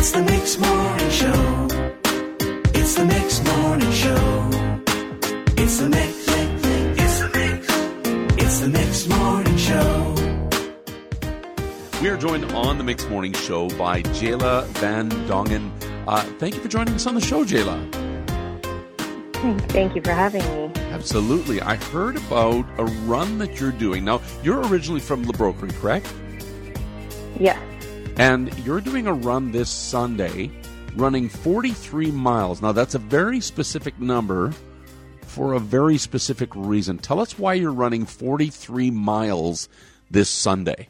It's the Mix Morning Show. It's the Mix Morning Show. It's the Mix. It's the Mix. It's the Mix Morning Show. We are joined on the Mixed Morning Show by Jaala Van Dongen. Uh, thank you for joining us on the show, Jaala. Thank you for having me. Absolutely. I heard about a run that you're doing. Now, you're originally from La Broquerie, correct? Yes. And you're doing a run this Sunday, running 43 miles. Now, that's a very specific number for a very specific reason. Tell us why you're running 43 miles this Sunday.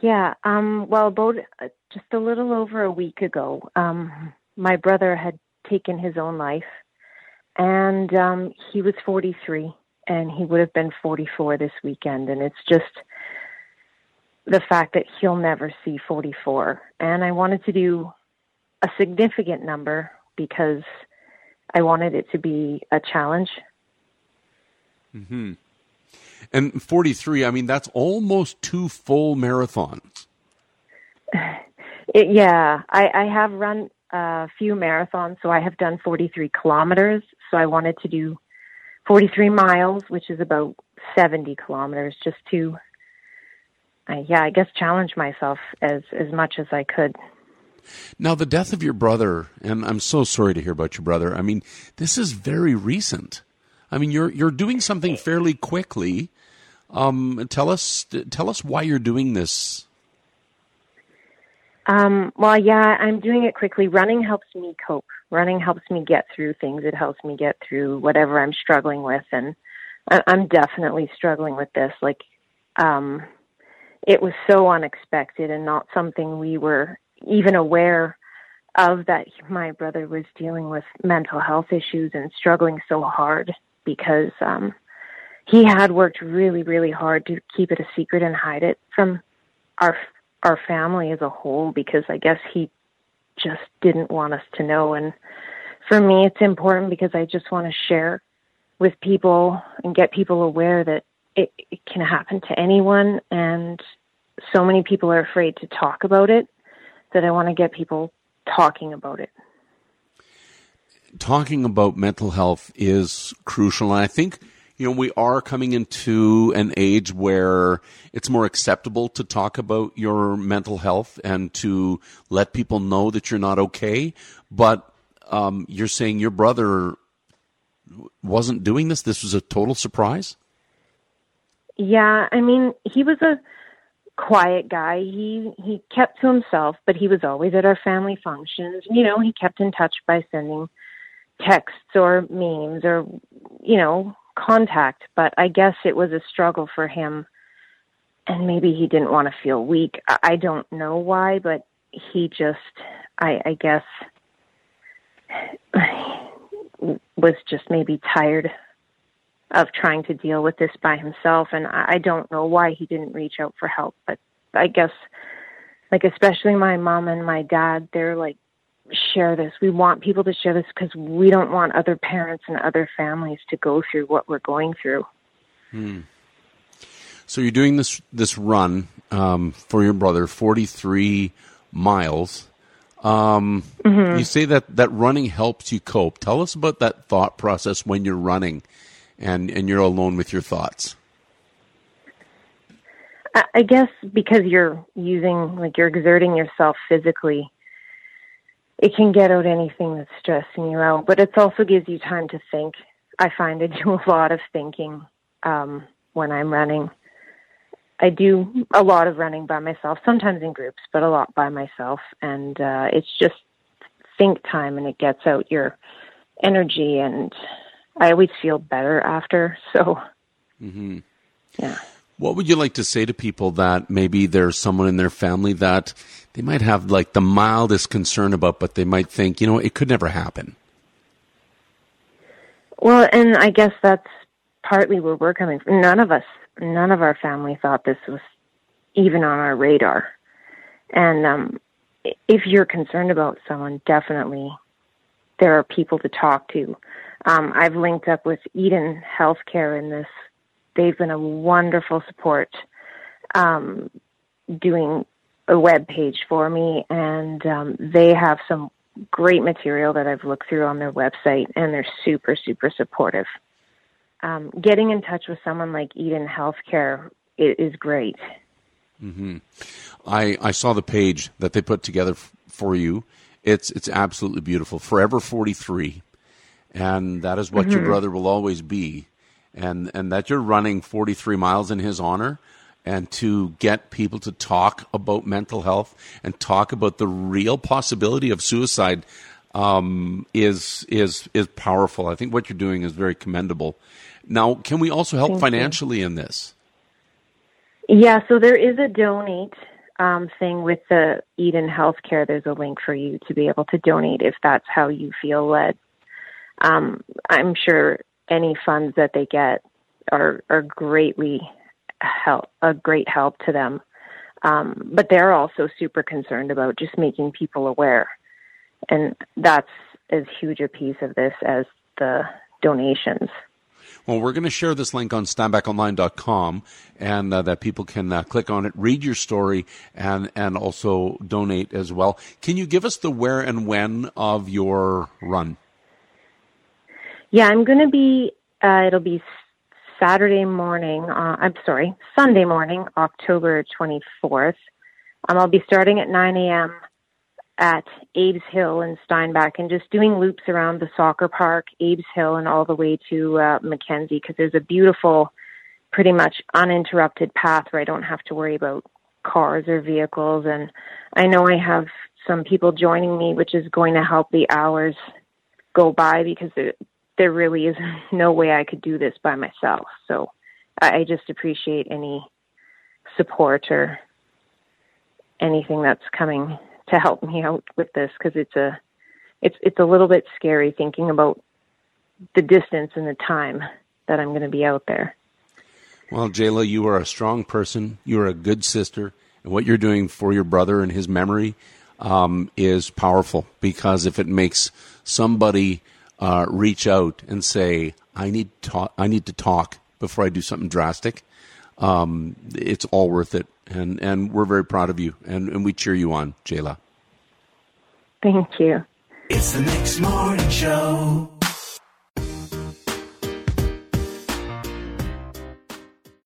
Yeah. Um, well, about uh, just a little over a week ago, um, my brother had taken his own life, and um, he was 43, and he would have been 44 this weekend. And it's just the fact that he'll never see 44. And I wanted to do a significant number because I wanted it to be a challenge. Mm-hmm. And 43, I mean, that's almost two full marathons. It, yeah, I, I have run a few marathons, so I have done 43 kilometers. So I wanted to do 43 miles, which is about 70 kilometers, just to, yeah, I guess challenge myself as as much as I could. Now, the death of your brother, and I'm so sorry to hear about your brother. I mean, this is very recent. I mean, you're you're doing something fairly quickly. Um, tell us tell us why you're doing this. Um, well, yeah, I'm doing it quickly. Running helps me cope. Running helps me get through things. It helps me get through whatever I'm struggling with, and I'm definitely struggling with this. Like, um, it was so unexpected and not something we were even aware of that my brother was dealing with mental health issues and struggling so hard because um he had worked really really hard to keep it a secret and hide it from our our family as a whole because I guess he just didn't want us to know. And for me it's important because I just want to share with people and get people aware that it, it can happen to anyone. And so many people are afraid to talk about it that I want to get people talking about it. Talking about mental health is crucial, and I think you know we are coming into an age where it's more acceptable to talk about your mental health and to let people know that you're not okay. But um, you're saying your brother wasn't doing this. This was a total surprise. Yeah, I mean, he was a quiet guy. He he kept to himself, but he was always at our family functions. You know, he kept in touch by sending texts or memes or you know, contact, but I guess it was a struggle for him and maybe he didn't want to feel weak. I I don't know why, but he just I I guess was just maybe tired of trying to deal with this by himself and I I don't know why he didn't reach out for help but I guess like especially my mom and my dad they're like share this we want people to share this because we don't want other parents and other families to go through what we're going through Hmm. So you're doing this this run um, for your brother, 43 miles. Um, Mhm. You say that that running helps you cope. Tell us about that thought process when you're running, and and you're alone with your thoughts. I guess because you're using, like, you're exerting yourself physically, it can get out anything that's stressing you out. But it also gives you time to think. I find I do a lot of thinking um, when I'm running. I do a lot of running by myself, sometimes in groups, but a lot by myself. And uh, it's just think time and it gets out your energy. And I always feel better after. So, hmm yeah. What would you like to say to people that maybe there's someone in their family that they might have like the mildest concern about, but they might think, you know, it could never happen. Well, and I guess that's partly where we're coming from. None of us, none of our family thought this was even on our radar. And um, if you're concerned about someone, definitely there are people to talk to. Um, I've linked up with Eden Healthcare in this. They've been a wonderful support, um, doing a web page for me, and um, they have some great material that I've looked through on their website, and they're super, super supportive. Um, getting in touch with someone like Eden Healthcare is, is great. Mm-hmm. I I saw the page that they put together f- for you. It's it's absolutely beautiful. Forever forty three, and that is what mm-hmm. your brother will always be, and and that you're running forty three miles in his honor and to get people to talk about mental health and talk about the real possibility of suicide um, is is is powerful. I think what you're doing is very commendable. Now, can we also help Thank financially you. in this? Yeah, so there is a donate um, thing with the Eden Healthcare. There's a link for you to be able to donate if that's how you feel led. Um, I'm sure any funds that they get are are greatly help a great help to them. Um, but they're also super concerned about just making people aware, and that's as huge a piece of this as the donations. Well, we're going to share this link on steinbachonline.com and uh, that people can uh, click on it, read your story, and, and also donate as well. Can you give us the where and when of your run? Yeah, I'm going to be, uh, it'll be Saturday morning, uh, I'm sorry, Sunday morning, October 24th. Um, I'll be starting at 9 a.m. at Abe's Hill in Steinbach and just doing loops around the soccer park, Abe's Hill, and all the way to uh, Mackenzie because there's a beautiful, pretty much uninterrupted path where I don't have to worry about cars or vehicles. And I know I have some people joining me, which is going to help the hours go by because there really is no way I could do this by myself. So I just appreciate any support or anything that's coming to help me out with this because it's a it's it's a little bit scary thinking about the distance and the time that I'm going to be out there. Well, Jaala, you are a strong person. You are a good sister, and what you're doing for your brother and his memory um, is powerful because if it makes somebody uh, reach out and say, "I need to talk, I need to talk before I do something drastic," um, it's all worth it. And and we're very proud of you, and, and we cheer you on, Jaala. Thank you. It's the Mix Morning Show.